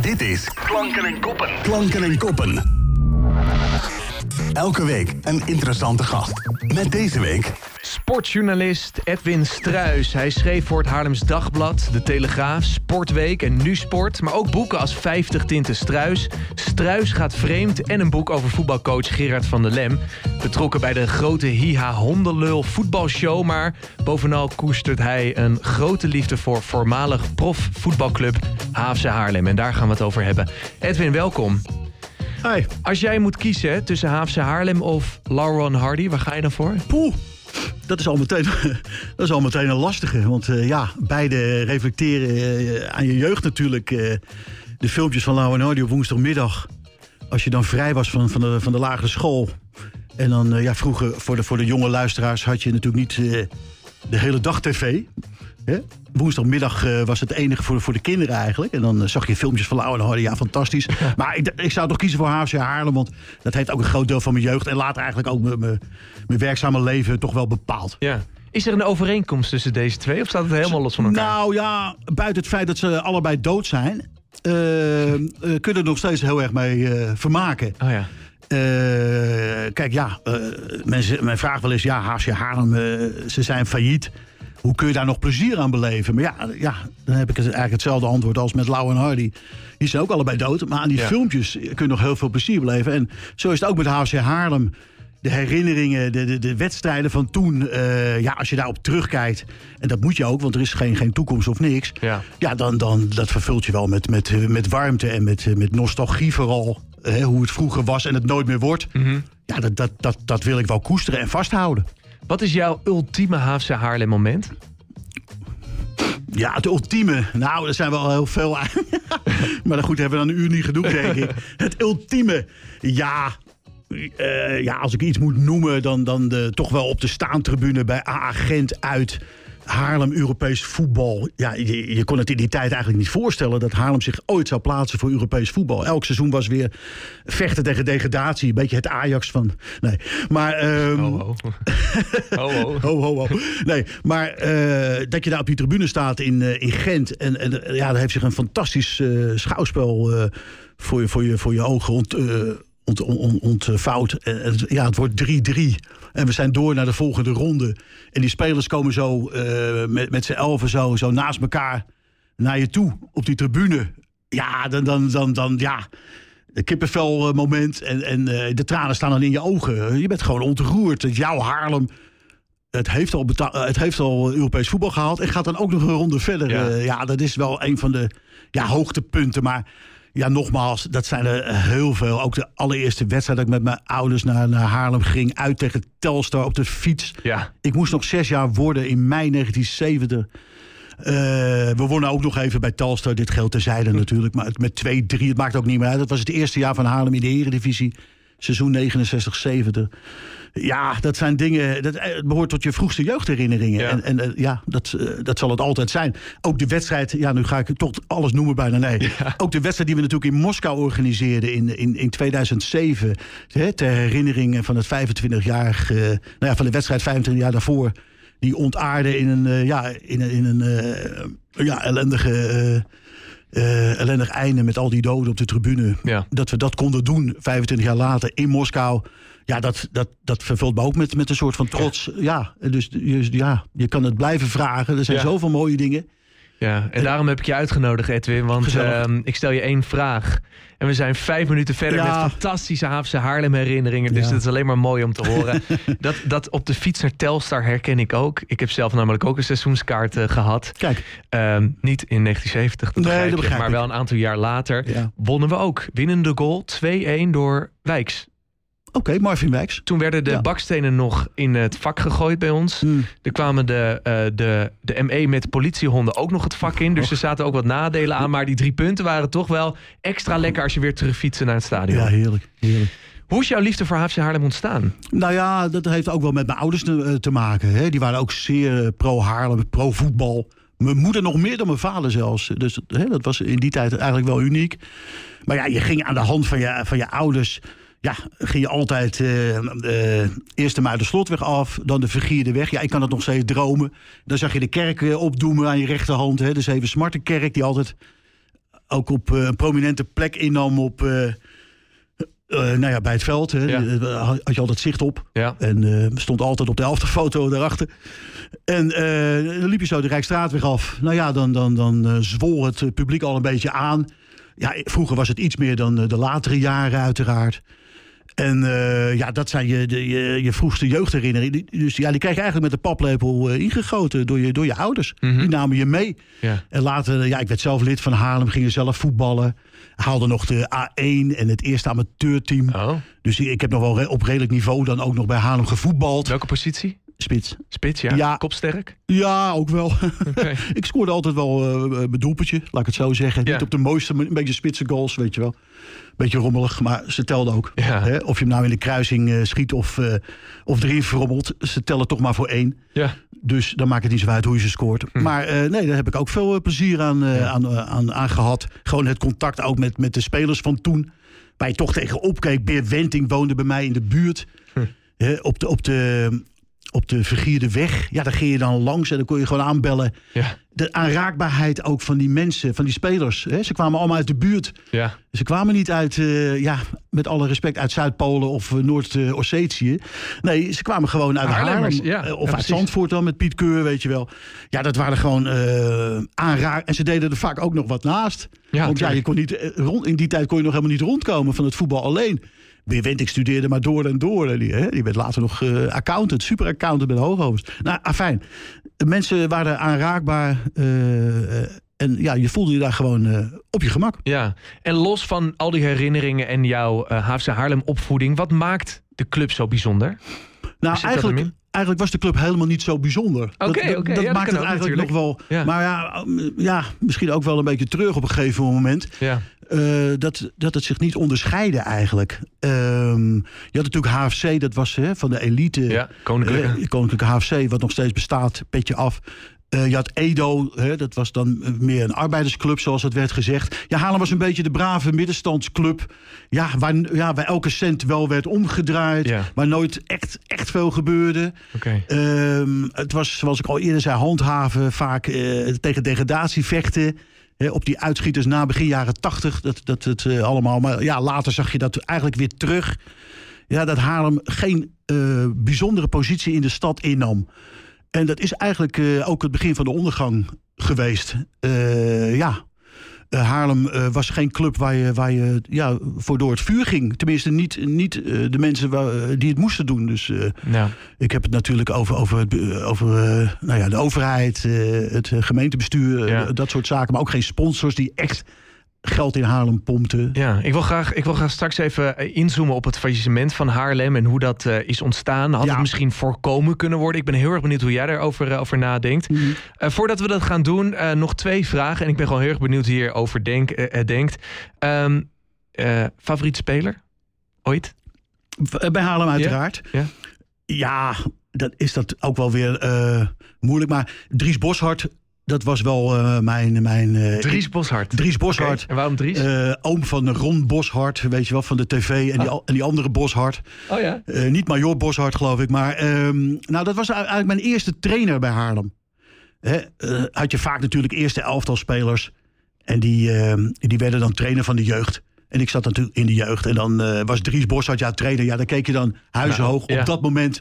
Dit is Klanken en Koppen. Klanken en Koppen. Elke week een interessante gast. Met deze week... Sportjournalist Edwin Struis. Hij schreef voor het Haarlems Dagblad, De Telegraaf, Sportweek en Nu Sport. Maar ook boeken als 50 Tinten Struis. Struis gaat vreemd en een boek over voetbalcoach Gerard van der Lem. Betrokken bij de grote Hiha Hondenlul voetbalshow. Maar bovenal koestert hij een grote liefde voor voormalig profvoetbalclub Haafse Haarlem. En daar gaan we het over hebben. Edwin, welkom. Hi. Als jij moet kiezen tussen Haafse Haarlem of Lauren Hardy, waar ga je dan voor? Poeh. Dat is al meteen, dat is al meteen een lastige. Want uh, ja, beide reflecteren uh, aan je jeugd natuurlijk. Uh, de filmpjes van Lauren Hardy op woensdagmiddag. Als je dan vrij was van, van, de, van de lagere school. En dan, ja, vroeger voor de, voor de jonge luisteraars had je natuurlijk niet de hele dag tv. Hè? Woensdagmiddag uh, was het enige voor, voor de kinderen eigenlijk. En dan uh, zag je filmpjes van Lauw en Hardy. Ja, fantastisch. maar ik, ik, zou toch kiezen voor HFC Haarlem. Want dat heeft ook een groot deel van mijn jeugd. En later eigenlijk ook mijn, mijn werkzame leven toch wel bepaald. Ja. Is er een overeenkomst tussen deze twee? Of staat het helemaal los van elkaar? Nou ja, buiten het feit dat ze allebei dood zijn... Uh, kunnen er nog steeds heel erg mee vermaken. Oh ja. kijk, ja, mensen, men vraagt wel eens... Ja, HFC Haarlem, ze zijn failliet hoe kun je daar nog plezier aan beleven? Maar ja, ja dan heb ik eigenlijk hetzelfde antwoord als met Lau en Hardy. Die zijn ook allebei dood. Maar aan die filmpjes kun je nog heel veel plezier beleven. En zo is het ook met HC Haarlem. De herinneringen, de, de, de wedstrijden van toen. Uh, ja, als je daarop terugkijkt. En dat moet je ook, want er is geen, geen toekomst of niks. Ja, ja dan, dan dat vervult je wel met, met, met warmte en met, met nostalgie vooral. Hè, hoe het vroeger was en het nooit meer wordt. Mm -hmm. Ja, dat, dat, dat, dat wil ik wel koesteren en vasthouden. Wat is jouw ultieme Haafse Haarlem moment? Ja, het ultieme. Nou, er zijn wel heel veel. maar goed, hebben we dan een uur niet genoeg, denk ik. Het ultieme. Ja, uh, ja, als ik iets moet noemen, dan, dan de, toch wel op de staantribune bij AA Gent uit. Haarlem Europees voetbal. Ja, je, je, kon het in die tijd eigenlijk niet voorstellen dat Haarlem zich ooit zou plaatsen voor Europees voetbal. Elk seizoen was weer vechten tegen degradatie. Een beetje het Ajax van. Nee, maar. Um... Ho, ho. ho, ho. ho, ho, ho. Nee, maar uh, dat je daar op die tribune staat in, uh, in Gent. En, en ja, daar heeft zich een fantastisch uh, schouwspel voor, je, voor, je, voor je ogen ont, ont, ont, ontvouwd. En, ja, het wordt 3-3. En we zijn door naar de volgende ronde. En die spelers komen zo uh, met, met z'n elfen zo, zo naast elkaar naar je toe op die tribune. Ja, dan, dan, dan, dan ja. Kippenvel moment en, en de tranen staan dan in je ogen. Je bent gewoon ontroerd. Jouw Haarlem. Het heeft, al het heeft al Europees voetbal gehaald. En gaat dan ook nog een ronde verder. Ja, ja dat is wel een van de ja, hoogtepunten. Maar ja, nogmaals, dat zijn er heel veel. Ook de allereerste wedstrijd dat ik met mijn ouders naar, naar Haarlem ging. Uit tegen Telstar op de fiets. Ja. Ik moest nog zes jaar worden in mei 1970. Uh, we wonnen ook nog even bij Telstar. Dit geldt terzijde natuurlijk. Maar met 2-3, het maakt ook niet meer uit. Dat was het eerste jaar van Haarlem in de Eredivisie. Seizoen 69, 70. Ja, dat zijn dingen. Dat het behoort tot je vroegste jeugdherinneringen. Ja. En, en uh, ja, dat, uh, dat zal het altijd zijn. Ook de wedstrijd. Ja, nu ga ik toch alles noemen bijna. Nee. Ja. Ook de wedstrijd die we natuurlijk in Moskou organiseerden in, in, in 2007. Hè, ter herinnering van het 25-jarig. Uh, nou ja, van de wedstrijd 25 jaar daarvoor. Die ontaarde in een, ja, in in een ja, ellendige. Uh, ellendig einde met al die doden op de tribune. Ja. Dat we dat konden doen 25 jaar later in Moskou. Ja, dat, dat, dat vervult me ook met, met een soort van trots. Ja, ja dus ja, je kan het blijven vragen. Er zijn Ja. zoveel mooie dingen. Ja, en daarom heb ik je uitgenodigd, Edwin. Want ehm, ik stel je één vraag. En we zijn vijf minuten verder Ja. met fantastische Haafse Haarlem herinneringen. Dus Ja. dat is alleen maar mooi om te horen. dat, dat op de fiets naar Telstar herken ik ook. Ik heb zelf namelijk ook een seizoenskaart eh, gehad. Kijk, Ehm, niet in 1970, dat Nee, begrijp, dat je, begrijp maar wel een aantal jaar later. ja. Wonnen we ook. Winnende goal 2-1 door Wijks. Oké, Marvin Wijks. Toen werden de Ja. bakstenen nog in het vak gegooid bij ons. Hmm. Er kwamen de, eh, de, de ME met politiehonden ook nog het vak in. Dus er zaten ook wat nadelen aan. Maar die drie punten waren toch wel extra lekker als je weer terugfietsen naar het stadion. Ja, heerlijk. heerlijk. Hoe is jouw liefde voor HFC Haarlem ontstaan? Nou ja, dat heeft ook wel met mijn ouders te, eh, te maken. Hè. Die waren ook zeer eh, pro-Haarlem, pro-voetbal. Mijn moeder nog meer dan mijn vader zelfs. Dus hè, dat was in die tijd eigenlijk wel uniek. Maar ja, je ging aan de hand van je, van je ouders... Ja, ging je altijd eh eh, eerst de Muiderslotweg af, dan de Vergierde weg. Ja, ik kan het nog steeds dromen. Dan zag je de kerk eh, opdoemen aan je rechterhand. Hè, de Zeven Smartenkerk, die altijd ook op een prominente plek innam op... nou ja, bij het veld hè, had je altijd zicht op. Ja. En stond altijd op de elfde foto daarachter. En dan liep je zo de Rijksstraatweg af. Nou ja, dan, dan, dan zwol het publiek al een beetje aan. Ja, vroeger was het iets meer dan de latere jaren uiteraard. En uh, ja, dat zijn je, de, je, je, vroegste jeugdherinneringen. Dus ja, die krijg je eigenlijk met de paplepel uh, ingegoten door je, door je ouders. Mm -hmm. Die namen je mee. Ja. En later, ja, ik werd zelf lid van Haarlem, ging zelf voetballen. Haalde nog de A1 en het eerste amateurteam. Oh. Dus ik heb nog wel op redelijk niveau dan ook nog bij Haarlem gevoetbald. Welke positie? Spits. Spits, ja. ja. Kopsterk? Ja, ook wel. Okay. ik scoorde altijd wel uh, mijn doelpuntje, laat ik het zo zeggen. Ja. Niet op de mooiste, een beetje spitse goals, weet je wel. Beetje rommelig, maar ze telden ook. Ja. Hè? Of je hem nou in de kruising uh, schiet of, uh, of erin verrommelt. Ze tellen toch maar voor één. Ja. Dus dan maakt het niet zo uit hoe je ze scoort. Hm. Maar nee, daar heb ik ook veel plezier aan, aan, aan, aan gehad. Gewoon het contact ook met, met de spelers van toen. Waar je toch tegen opkeek. Beer Wenting woonde bij mij in de buurt. Hm. Hè, op de... Op de op de vergierde weg. Ja, daar ging je dan langs en dan kon je gewoon aanbellen. Ja. De aanraakbaarheid ook van die mensen, van die spelers. Hè? Ze kwamen allemaal uit de buurt. Ja. Ze kwamen niet uit, uh, ja, met alle respect, uit Zuid-Polen of uh, Noord-Ossetië. Nee, ze kwamen gewoon uit Haarlem. ja. Uh, of Ja, uit. Zandvoort dan, met Piet Keur, weet je wel. Ja, dat waren gewoon aanraak... En ze deden er vaak ook nog wat naast. Ja, Want ja, je kon niet, eh, rond, in die tijd kon je nog helemaal niet rondkomen van het voetbal alleen. Beer Wenting studeerde maar door en door. En die, hè, die werd later nog eh, accountant, super accountant met hooghoofd. Nou, afijn. De mensen waren aanraakbaar. Eh, eh, en ja, je voelde je daar gewoon eh, op je gemak. Ja, en los van al die herinneringen en jouw HFC Haarlem opvoeding, wat maakt de club zo bijzonder? Nou, eigenlijk, eigenlijk was de club helemaal niet zo bijzonder. dat Oké, dat, oké, dat ja, maakt het eigenlijk nog natuurlijk. wel. Ja. Maar ja, ja, misschien ook wel een beetje terug op een gegeven moment. Ja, dat, dat het zich niet onderscheidde eigenlijk. Ehm, je had natuurlijk HFC, dat was hè, van de elite. ja koninklijke. Koninklijke HFC, wat nog steeds bestaat, petje af. Eh, je had Edo, hè, dat was dan eh, meer een arbeidersclub, zoals het werd gezegd. Ja, Haarlem was een beetje de brave middenstandsclub. Ja, waar, ja, waar elke cent wel werd omgedraaid. Ja. Waar nooit echt, echt veel gebeurde. Ehm, het was, zoals ik al eerder zei, handhaven. Vaak eh, tegen degradatie vechten. Hè, op die uitschieters na begin jaren tachtig. Dat, dat het allemaal. Maar ja, later zag je dat eigenlijk weer terug. Ja, dat Haarlem geen bijzondere positie in de stad innam. En dat is eigenlijk eh, ook het begin van de ondergang geweest. Eh, ja. Eh, Haarlem was geen club waar je, waar je ja, voor door het vuur ging. Tenminste, niet, niet de mensen waar, die het moesten doen. Dus Nou, ik heb het natuurlijk over, over, over nou ja, de overheid, het gemeentebestuur, Ja. dat soort zaken. Maar ook geen sponsors die echt geld in Haarlem pompten. ja, ik wil, graag, ik wil graag straks even eh, inzoomen op het faillissement van Haarlem en hoe dat eh, is ontstaan. Had Ja. het misschien voorkomen kunnen worden? Ik ben heel erg benieuwd hoe jij daarover eh, over nadenkt. Mhm. Voordat we dat gaan doen, nog twee vragen. En ik ben gewoon heel erg benieuwd hoe je hierover denk, denkt. Ehm, eh, favoriet speler? Ooit? Bij Haarlem uiteraard. Ja. Ja, dan is dat ook wel weer moeilijk. Maar Dries Boshart, dat was wel eh, mijn... mijn eh, Dries Boshart. Dries Boshart. En waarom Dries? eh, oom van Ron Boshart, weet je wel, van de tv. En, die, Ah. en die andere Boshart. oh ja? Niet Major Boshart, geloof ik. Maar ehm, nou, dat was eigenlijk mijn eerste trainer bij Haarlem. Hè, had je vaak natuurlijk eerste elftal spelers. En die, ehm, die werden dan trainer van de jeugd. En ik zat natuurlijk in de jeugd. En dan was Dries Boshart ja trainer. Ja, daar keek je dan huizenhoog Nou, ja. op dat moment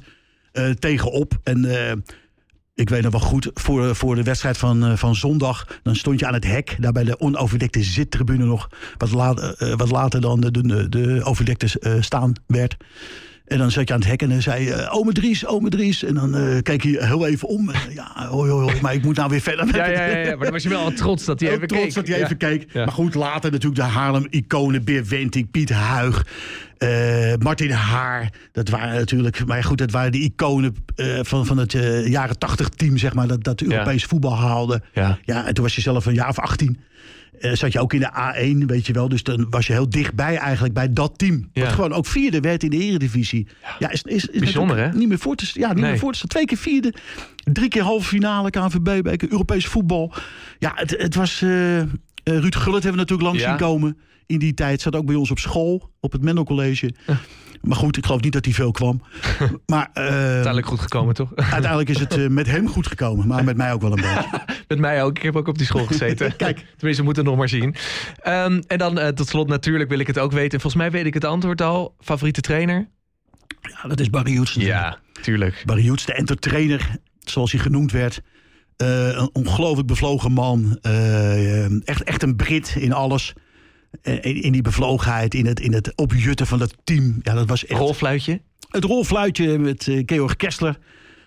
tegenop. En ik weet nog wel goed, voor, voor de wedstrijd van, eh, van zondag... dan stond je aan het hek, daar bij de onoverdekte zittribune nog... wat, later, eh, wat later dan de, de, de overdekte eh, staan werd... En dan zat je aan het hek en dan zei je, ome Dries, ome Dries. En dan eh, keek je heel even om. En, ja, hoi, hoi, hoi, maar ik moet nou weer verder met Ja, ja, ja, ja, maar dan was je wel trots dat hij even trots keek. dat hij Ja. even keek. Maar goed, later natuurlijk de Haarlem-iconen. Beer Wenting, Piet Huig, eh, Martin Haar. Dat waren natuurlijk... Maar goed, dat waren de iconen eh, van, van het eh, jaren tachtig team, zeg maar. Dat, dat Europees voetbal haalde. Ja. Ja, en toen was je zelf een jaar of 18. Eh, zat je ook in de A1, weet je wel. Dus dan was je heel dichtbij eigenlijk bij dat team. Ja. Wat gewoon ook vierde werd in de eredivisie. Ja, is, is, is Bijzonder, hè? Niet meer voor te, ja, niet Nee. meer voor te. Twee keer vierde. Drie keer halve finale KNVB-beker. Europees voetbal. Ja, het, het was... Ruud Gullit hebben we natuurlijk langs Ja. zien komen. In die tijd zat ook bij ons op school, op het Mendel College. Maar goed, ik geloof niet dat hij veel kwam. maar eh, Uiteindelijk goed gekomen, toch? uiteindelijk is het eh, met hem goed gekomen. Maar met mij ook wel een beetje. Met mij ook. Ik heb ook op die school gezeten. Kijk. Tenminste, we moeten het nog maar zien. Ehm, en dan eh, tot slot natuurlijk wil ik het ook weten. En volgens mij weet ik het antwoord al. Favoriete trainer? Ja, dat is Barry Joets. natuurlijk. tuurlijk. Barry Joets, de entertrainer, zoals hij genoemd werd. Een ongelooflijk bevlogen man. Echt, echt een Brit in alles. Eh, In, in die bevlogenheid, in het, in het opjutten van dat team. Ja, dat was echt... Rolfluitje? Het rolfluitje met eh, Georg Kessler.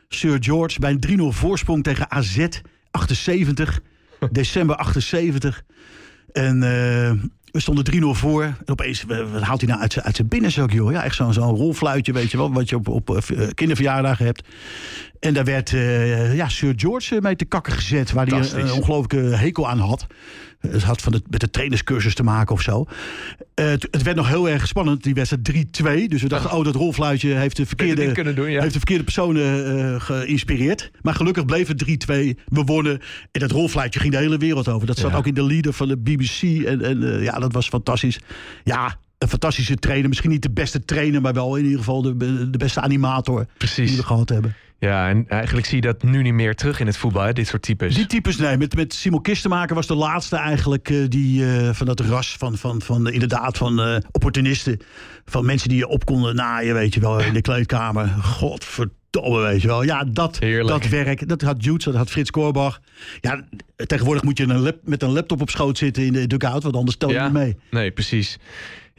Sir George bij een 3-0 voorsprong tegen AZ 78. december 78. En eh, we stonden 3-0 voor. En opeens wat haalt hij nou uit zijn, uit zijn binnenzak, joh. Ja, echt zo'n zo'n rolfluitje, weet je wel. Wat je op, op kinderverjaardagen hebt. En daar werd ja, Sir George mee te kakken gezet. Waar hij een, een ongelooflijke hekel aan had. Het had van de, met de trainerscursus te maken of zo. Eh, het, het werd nog heel erg spannend, die wedstrijd 3-2. Dus we dachten, oh, dat rolfluitje heeft de verkeerde, doen, ja. heeft de verkeerde personen eh, geïnspireerd. Maar gelukkig bleef het 3-2. We wonnen. En dat rolfluitje ging de hele wereld over. Dat zat Ja. ook in de leader van de BBC. En, en eh, ja, dat was fantastisch. Ja, een fantastische trainer. Misschien niet de beste trainer, maar wel in ieder geval de, de beste animator Precies. die we gehad hebben. Ja, en eigenlijk zie je dat nu niet meer terug in het voetbal, hè, dit soort types. Die types, nee. Met, met Simon Kistenmaker was de laatste eigenlijk eh, die eh, van dat ras van, van, van inderdaad van eh, opportunisten. Van mensen die je op konden naaien, weet je wel, in de kleedkamer. Godverdomme, weet je wel. Ja, dat, Heerlijk. dat werk. Dat had Jutz, dat had Frits Korbach. Ja, tegenwoordig moet je een lap- met een laptop op schoot zitten in de dugout, want anders tel je ja? niet mee. Nee, precies.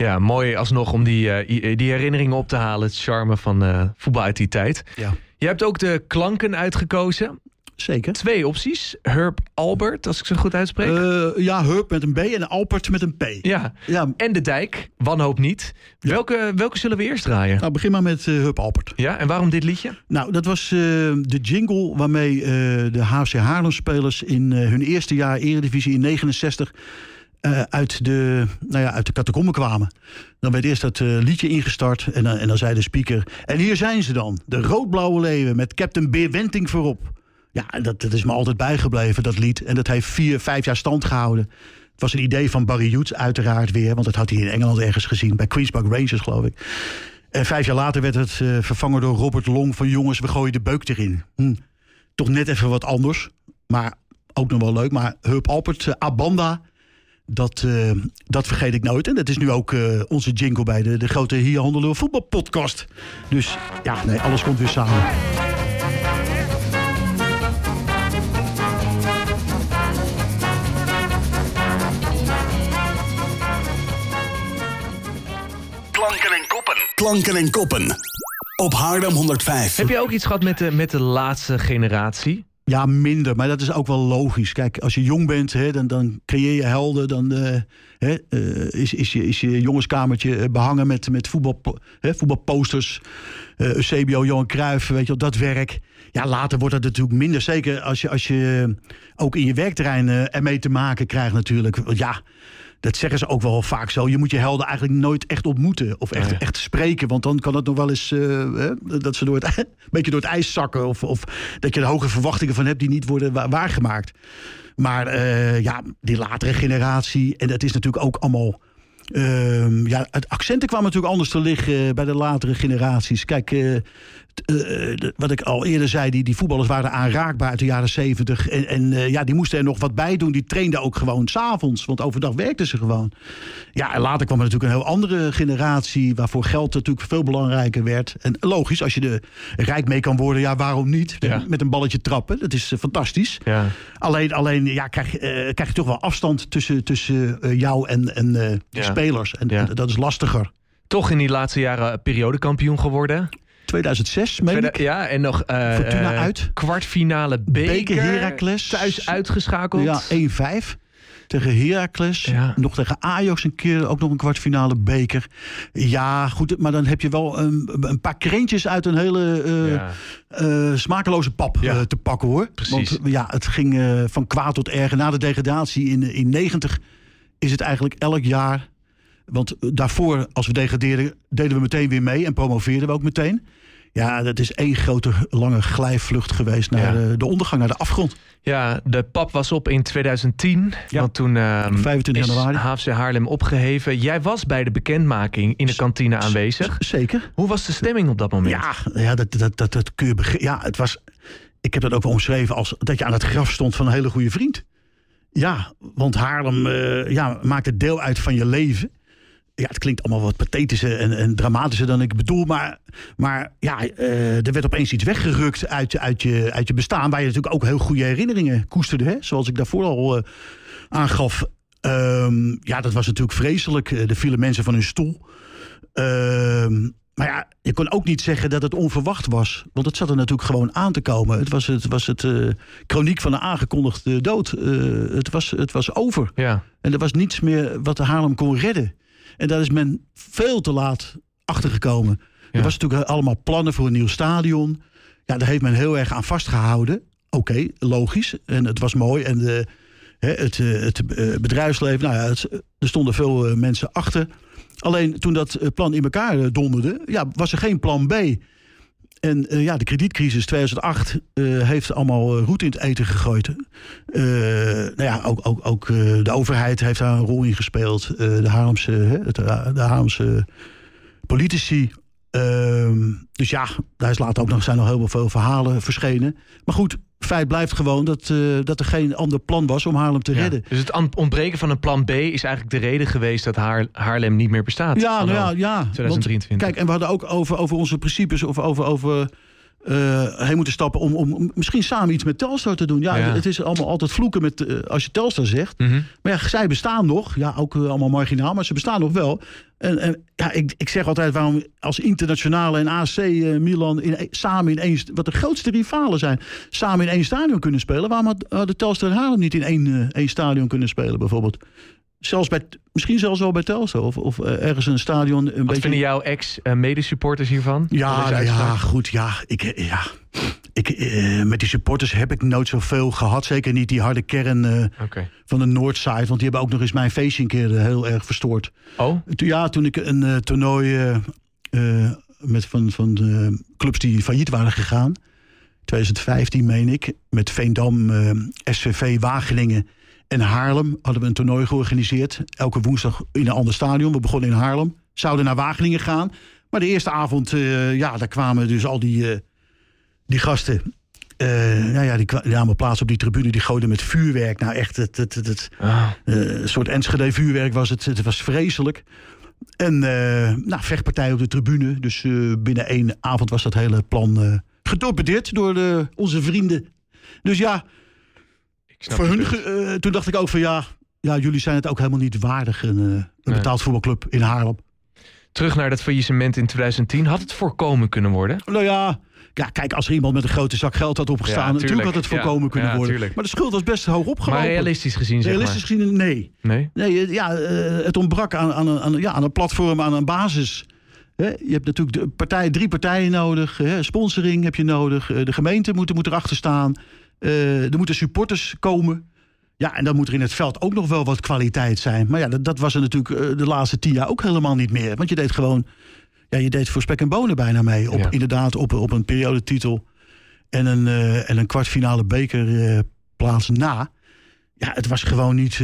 Ja, mooi alsnog om die, eh, die herinneringen op te halen. Het charme van eh, voetbal uit die tijd. Ja. Je hebt ook de klanken uitgekozen. Zeker. Twee opties. Herb Albert, als ik ze goed uitspreek. Eh, ja, Hurp met een B en Alpert met een P. ja. Ja, En de dijk, wanhoop niet. Welke, welke zullen we eerst draaien? nou begin maar met eh Hup Alpert. Ja, en waarom dit liedje? Nou, dat was de jingle waarmee de HC Haarlem-spelers in hun eerste jaar Eredivisie in 69 eh, uit, de, nou ja, uit de kwamen. Dan werd eerst dat eh, liedje ingestart en, dan- en dan zei de speaker... En hier zijn ze dan, de rood-blauwe leeuwen met Captain Beer Wenting voorop. Ja, dat, dat is me altijd bijgebleven, dat lied. En dat heeft vier, vijf jaar stand gehouden. Het was een idee van Barry Joets uiteraard weer... want dat had hij in Engeland ergens gezien, bij Queen's Park Rangers geloof ik. En vijf jaar later werd het eh, vervangen door Robert Long van jongens, we gooien de beuk erin. Hm. Toch net even wat anders, maar ook nog wel leuk. Maar Hup Alpert, Abanda, dat, eh, dat vergeet ik nooit. En dat is nu ook eh, onze jingle bij de, de grote Hier Handelen Voetbal podcast. Dus ja, nee, alles komt weer samen. Klanken en koppen. Klanken en koppen. Op Haarlem 105. Heb je ook iets gehad met de, met de laatste generatie? Ja, minder, maar dat is ook wel logisch. Kijk, als je jong bent, hè, dan, dan creëer je helden. Dan eh, hè, eh, is, is, je, is je jongenskamertje eh, behangen met, met voetbal, hè, voetbalposters. eh Eusebio, Johan Cruijff, weet je wel, dat werk. Ja, later wordt dat natuurlijk minder. Zeker als je, als je ook in je werkterrein ermee te maken krijgt natuurlijk. Ja, dat zeggen ze ook wel vaak zo. Je moet je helden eigenlijk nooit echt ontmoeten. Of echt, echt spreken. Want dan kan het nog wel eens... eh, hè, dat ze door het, een beetje door het ijs zakken. Of, of dat je er hoge verwachtingen van hebt die niet worden wa- waargemaakt. Maar eh, ja, die latere generatie... En dat is natuurlijk ook allemaal... ehm, ja, het accenten kwamen natuurlijk anders te liggen bij de latere generaties. Kijk, eh, eh, wat ik al eerder zei, die, die voetballers waren aanraakbaar uit de jaren zeventig. En, en eh, ja, die moesten er nog wat bij doen. Die trainden ook gewoon s'avonds, want overdag werkten ze gewoon. Ja, en later kwam er natuurlijk een heel andere generatie... waarvoor geld natuurlijk veel belangrijker werd. En logisch, als je er rijk mee kan worden, ja, waarom niet? Ja. Met een balletje trappen, dat is eh, fantastisch. Ja. Alleen, alleen ja, krijg, je, krijg je toch wel afstand tussen, tussen jou en, en de Ja. spelers. En en dat is lastiger. Toch in die laatste jaren periodekampioen geworden. 2006, meen ik. Ja, en nog eh, Fortuna eh, uit. kwartfinale beker. Beker Heracles. Thuis uitgeschakeld. Ja, 1-5 tegen Heracles. Ja. Nog tegen Ajax een keer, ook nog een kwartfinale beker. Ja, goed, maar dan heb je wel een, een paar krentjes uit een hele eh, Ja. smakeloze pap Ja. te pakken hoor. Precies. Want ja, het ging van kwaad tot erger. Na de degradatie in, in 90 is het eigenlijk elk jaar. Want daarvoor, als we degradeerden, deden we meteen weer mee en promoveerden we ook meteen. Ja, dat is één grote lange glijvlucht geweest naar Ja. de, de ondergang, naar de afgrond. Ja, de pap was op in 2010. Ja. Want toen ehm, 25 is januari. HFC Haarlem opgeheven. Jij was bij de bekendmaking in de kantine aanwezig. Zeker. Hoe was de stemming op dat moment? Ja, ja dat, dat, dat, dat kun je begrijpen. Ja, het was. Ik heb dat ook wel omschreven als dat je aan het graf stond van een hele goede vriend. Ja, want Haarlem eh, ja, maakte deel uit van je leven. Ja, het klinkt allemaal wat pathetischer en, en dramatischer dan ik bedoel. Maar, maar ja, eh, er werd opeens iets weggerukt uit, je- uit, je, uit je bestaan. Waar je natuurlijk ook heel goede herinneringen koesterde. Hè? Zoals ik daarvoor al eh, aangaf. Ehm, ja, dat was natuurlijk vreselijk. Eh, Er vielen mensen van hun stoel. Ehm, maar ja, je kon ook niet zeggen dat het onverwacht was. Want het zat er natuurlijk gewoon aan te komen. Het was het, was het chroniek van een aangekondigde dood. Het, was, het was over. Ja. En er was niets meer wat de Haarlem kon redden. En daar is men veel te laat achtergekomen. Ja. Er was natuurlijk allemaal plannen voor een nieuw stadion. Ja, daar heeft men heel erg aan vastgehouden. Oké, logisch. En het was mooi. En de, hè, het, eh, het eh, bedrijfsleven, nou ja, het, er stonden veel eh, mensen achter. Alleen toen dat eh, plan in elkaar eh, donderde, ja, was er geen plan B. En eh, ja, de kredietcrisis 2008 eh, heeft allemaal eh, roet in het eten gegooid. Nou ja, ook, ook, ook de overheid heeft daar een rol in gespeeld. De Haarlemse, hè, de politici. Ehm, dus ja, daar is later ook nog, zijn nog heel veel verhalen verschenen. Maar goed, feit blijft gewoon dat, eh, dat er geen ander plan was om Haarlem te Ja. redden. Dus het ontbreken van een plan B is eigenlijk de reden geweest dat Haar Haarlem niet meer bestaat. Ja, nou ja, ja. Want, 2023. kijk, en we hadden ook over, over onze principes of over, over eh, heen moeten stappen om, om misschien samen iets met Telstar te doen. Ja, Ja. het is allemaal altijd vloeken met, eh, als je Telstar zegt. Mhm. Maar ja, zij bestaan nog. Ja, ook eh, allemaal marginaal, maar ze bestaan nog wel. En, en ja, ik, ik zeg altijd waarom als internationale en AC Milan in, samen in één, wat de grootste rivalen zijn, samen in één stadion kunnen spelen. Waarom had, hadden Telstar en Haarlem niet in één, één stadion kunnen spelen, bijvoorbeeld? Zelfs bij, misschien zelfs wel bij Telstar of, of eh, ergens een stadion. Een Wat beetje... vinden jouw ex-medesupporters hiervan? Van Ja, ja, goed. Ja, ik, eh, ja. Ik, eh, met die supporters heb ik nooit zoveel gehad. Zeker niet die harde kern eh, van de Noordside. Want die hebben ook nog eens mijn feestje een keer eh, heel erg verstoord. Oh, Ja, toen ik een eh, toernooi eh, eh, met van, van de clubs die failliet waren gegaan. 2015 meen ik. Met Veendam, eh, SVV Wageningen en Haarlem hadden we een toernooi georganiseerd. Elke woensdag in een ander stadion. We begonnen in Haarlem. Zouden naar Wageningen gaan. Maar de eerste avond, eh, ja, daar kwamen dus al die, eh, die gasten. nou ja, die, namen plaats op die tribune. Die gooiden met vuurwerk. Nou echt, het, het, het, het, Ah, een soort Enschede vuurwerk was het. Het was vreselijk. En nou, vechtpartij op de tribune. Dus binnen één avond was dat hele plan eh getorpedeerd door de, onze vrienden. Dus ja, voor hun, eh, toen dacht ik ook van ja, ja, jullie zijn het ook helemaal niet waardig. Een, eh, een Nee. betaald voetbalclub in Haarlem. Terug naar dat faillissement in 2010. Had het voorkomen kunnen worden? Nou ja, ja, kijk, als er iemand met een grote zak geld had opgestaan, Ja, natuurlijk tuurlijk. had het Ja, voorkomen kunnen ja, worden. tuurlijk. Maar de schuld was best hoog opgelopen. Maar realistisch gezien, zeg Realistisch maar. gezien, nee. Nee? Nee, eh, ja, het ontbrak aan, aan, een, aan, ja, aan een platform, aan een basis. Je hebt natuurlijk de partij, drie partijen nodig. Sponsoring heb je nodig. de gemeente moet, moet erachter staan. Eh, er moeten supporters komen. Ja, en dan moet er in het veld ook nog wel wat kwaliteit zijn. Maar ja, dat, dat was er natuurlijk eh, de laatste tien jaar ook helemaal niet meer. Want je deed gewoon... Ja, je deed voor spek en bonen bijna mee. Op, Ja. Inderdaad, op, op een periodetitel. En een, eh, en een kwartfinale bekerplaats na. Ja, het was gewoon niet,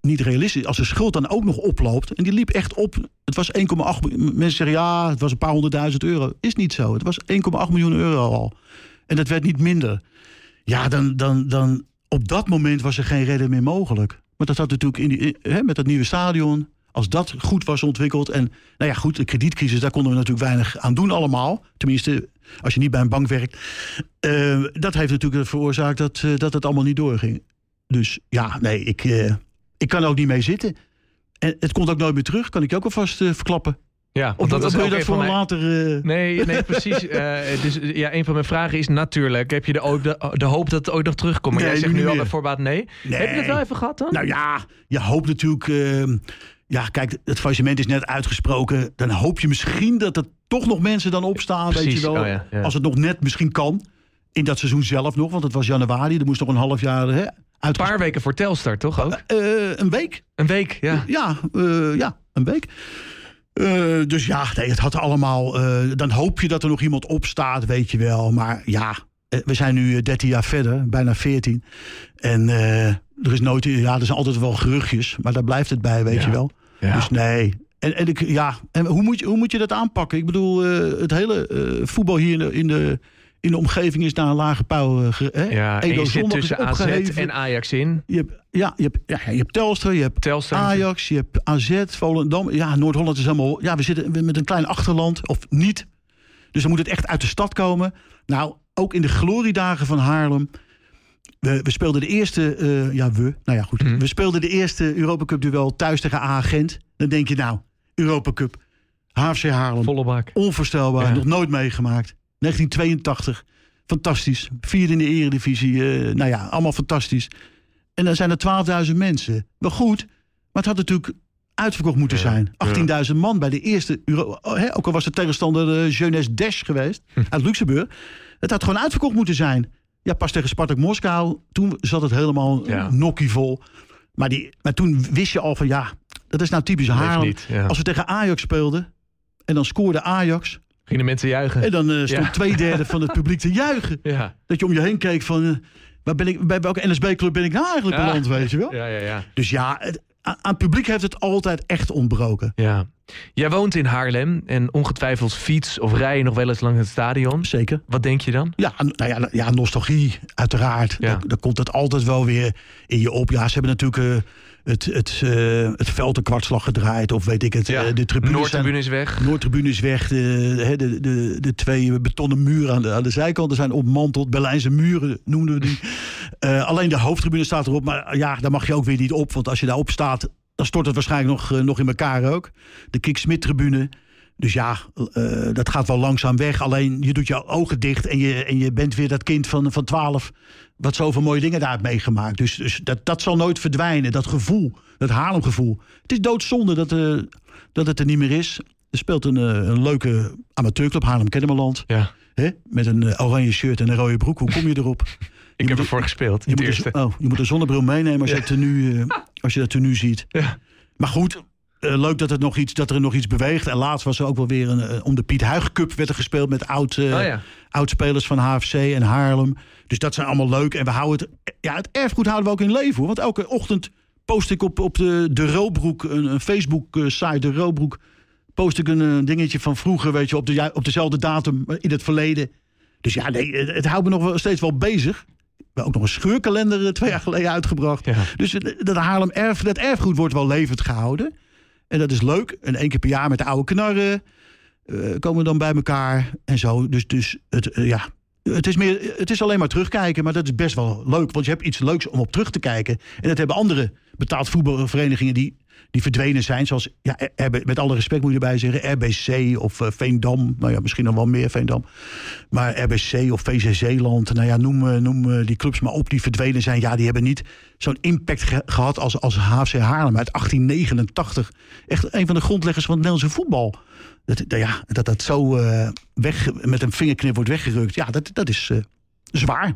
niet realistisch. Als de schuld dan ook nog oploopt. En die liep echt op. Het was 1,8 miljoen. Mensen zeggen ja, het was een paar honderdduizend euro. Is niet zo. Het was 1,8 miljoen euro al. En dat werd niet minder. Ja, dan, dan, dan op dat moment was er geen redden meer mogelijk. Maar dat had natuurlijk in die, hè, met dat nieuwe stadion. Als dat goed was ontwikkeld. En nou ja, goed, de kredietcrisis, daar konden we natuurlijk weinig aan doen allemaal. Tenminste, als je niet bij een bank werkt. Eh, dat heeft natuurlijk veroorzaakt dat, eh, dat het allemaal niet doorging. Dus ja, nee, ik, eh, ik kan er ook niet mee zitten. En het komt ook nooit meer terug, kan ik je ook alvast verklappen. Ja, Of dat wil ook je een dat voor mijn... later... eh, Nee, nee, precies. Eh, dus eh, ja, een van mijn vragen is natuurlijk: heb je de, ook de, de hoop dat het ooit nog terugkomt? Maar Nee, jij zegt nu al bij voorbaat nee. Nee. Heb je dat wel even gehad dan? Nou ja, je hoopt natuurlijk. eh, ja, kijk, het faillissement is net uitgesproken. Dan hoop je misschien dat er toch nog mensen dan opstaan. Weet je wel. oh ja, ja. Als het nog net misschien kan. In dat seizoen zelf nog, want het was januari. Er moest nog een half jaar hè, een paar weken voor Telstar, toch ook? Een week. Een week, ja. Ja, ja, een week. Eh, dus ja, nee, het had allemaal. eh, dan hoop je dat er nog iemand opstaat, weet je wel. Maar ja, eh, we zijn nu eh, 13 jaar verder, bijna 14. En er is nooit. Ja, er zijn altijd wel geruchtjes, maar daar blijft het bij, weet Ja. je wel. Ja. Dus nee. En, en, ik, ja, en hoe, moet je, hoe moet je dat aanpakken? Ik bedoel, het hele voetbal hier in de, in, de, in de omgeving is naar een lage pauw. eh, hè? ja, en je zit tussen AZ en Ajax in. Je hebt, ja, je hebt, ja, je hebt Telstra, je hebt. Ajax, je hebt AZ, Volendam. Ja, Noord-Holland is helemaal... Ja, we zitten met een klein achterland, of niet. Dus dan moet het echt uit de stad komen. Nou, ook in de gloriedagen van Haarlem... We, we speelden de eerste... eh, ja, we. Nou ja, goed. Mhm. We speelden de eerste Europa Cup duel thuis tegen A-agent. Dan denk je nou, Europa Cup, HFC Haarlem. Volle bak. Onvoorstelbaar, Ja. nog nooit meegemaakt. 1982, fantastisch. Vierde in de eredivisie, eh, nou ja, allemaal fantastisch. En dan zijn er 12.000 mensen. Wel goed, maar het had natuurlijk uitverkocht moeten zijn. 18.000 man bij de eerste Euro. oh, ook al was de tegenstander de Jeunesse Dash geweest, uit Luxemburg. Het had gewoon uitverkocht moeten zijn. Ja, pas tegen Spartak Moskou, toen zat het helemaal Ja. ja. vol. Maar, die, maar toen wist je al van ja, dat is nou typisch Haarlem. ja. Als we tegen Ajax speelden en dan scoorde Ajax... Gingen mensen juichen. En dan eh, stond Ja. twee derde van het publiek te juichen. Ja. Dat je om je heen keek van... eh, waar ben ik, bij welke NSB-club ben ik nou eigenlijk Ja. beland, weet je wel? Ja, ja, ja. Dus ja, het, aan het publiek heeft het altijd echt ontbroken. ja. Jij woont in Haarlem en ongetwijfeld fiets of rij je nog wel eens langs het stadion. Zeker. Wat denk je dan? Ja, nou ja, ja nostalgie, uiteraard. Ja. Daar, daar komt het altijd wel weer in je op. Ja, ze hebben natuurlijk eh, het, het, eh, het veld een kwartslag gedraaid. Of weet ik het, Ja. eh, de tribunes Noordtribune is weg. Noordtribune is weg. De, de, de, de twee betonnen muren aan de, aan de zijkanten zijn opmanteld. Berlijnse muren noemden we die. Eh, alleen de hoofdtribune staat erop. Maar ja, daar mag je ook weer niet op. Want als je daarop staat, dan stort het waarschijnlijk nog, nog in elkaar ook. De Kik Smit-tribune. Dus ja, dat gaat wel langzaam weg. Alleen je doet je ogen dicht en je, en je bent weer dat kind van, van 12. Wat zoveel mooie dingen daar heeft meegemaakt. Dus, dus dat, dat zal nooit verdwijnen. Dat gevoel, dat Haarlemgevoel. Het is doodzonde dat, eh, dat het er niet meer is. Er speelt een, eh, een leuke amateurclub, Haarlem-Kennemerland. Ja. Hè? Met een eh, oranje shirt en een rode broek. Hoe kom je erop? Ik heb ervoor gespeeld. Je moet, een, oh, je moet een zonnebril meenemen als, je, het tenue, als je dat tenue ziet. Ja. Maar goed, eh, leuk dat, het nog iets, dat er nog iets beweegt. En laatst was er ook wel weer een, eh, om de Piet Huig Cup werd er gespeeld met oud, eh, Oh ja. oud-spelers van HFC en Haarlem. Dus dat zijn allemaal leuk. En we houden het, ja, het erfgoed houden we ook in leven. Hoor. Want elke ochtend post ik op, op de, de Roobroek, een, een Facebook-site, de Roobroek, post ik een, dingetje van vroeger, weet je, op, de, op dezelfde datum in het verleden. Dus ja, nee, het, het houdt me nog wel steeds wel bezig. We hebben ook nog een scheurkalender twee jaar geleden uitgebracht. Ja. Dus dat Haarlem erf, dat erfgoed wordt wel levend gehouden. En dat is leuk. En één keer per jaar met de oude knarren eh, komen we dan bij elkaar en zo. Dus, dus het, eh, ja, het is, meer, het is alleen maar terugkijken, maar dat is best wel leuk. Want je hebt iets leuks om op terug te kijken. En dat hebben andere betaald voetbalverenigingen die, die verdwenen zijn. Zoals, ja, met alle respect moet je erbij zeggen, RBC of eh, Veendam. Nou ja, misschien nog wel meer Veendam. Maar RBC of VC Zeeland, nou ja, noem, eh, noem eh, die clubs maar op die verdwenen zijn. Ja, die hebben niet zo'n impact ge- gehad als, als HFC Haarlem uit 1889. Echt een van de grondleggers van het Nederlandse voetbal. Dat, ja, dat dat zo weg, met een vingerknip wordt weggerukt, ja, dat, dat is zwaar.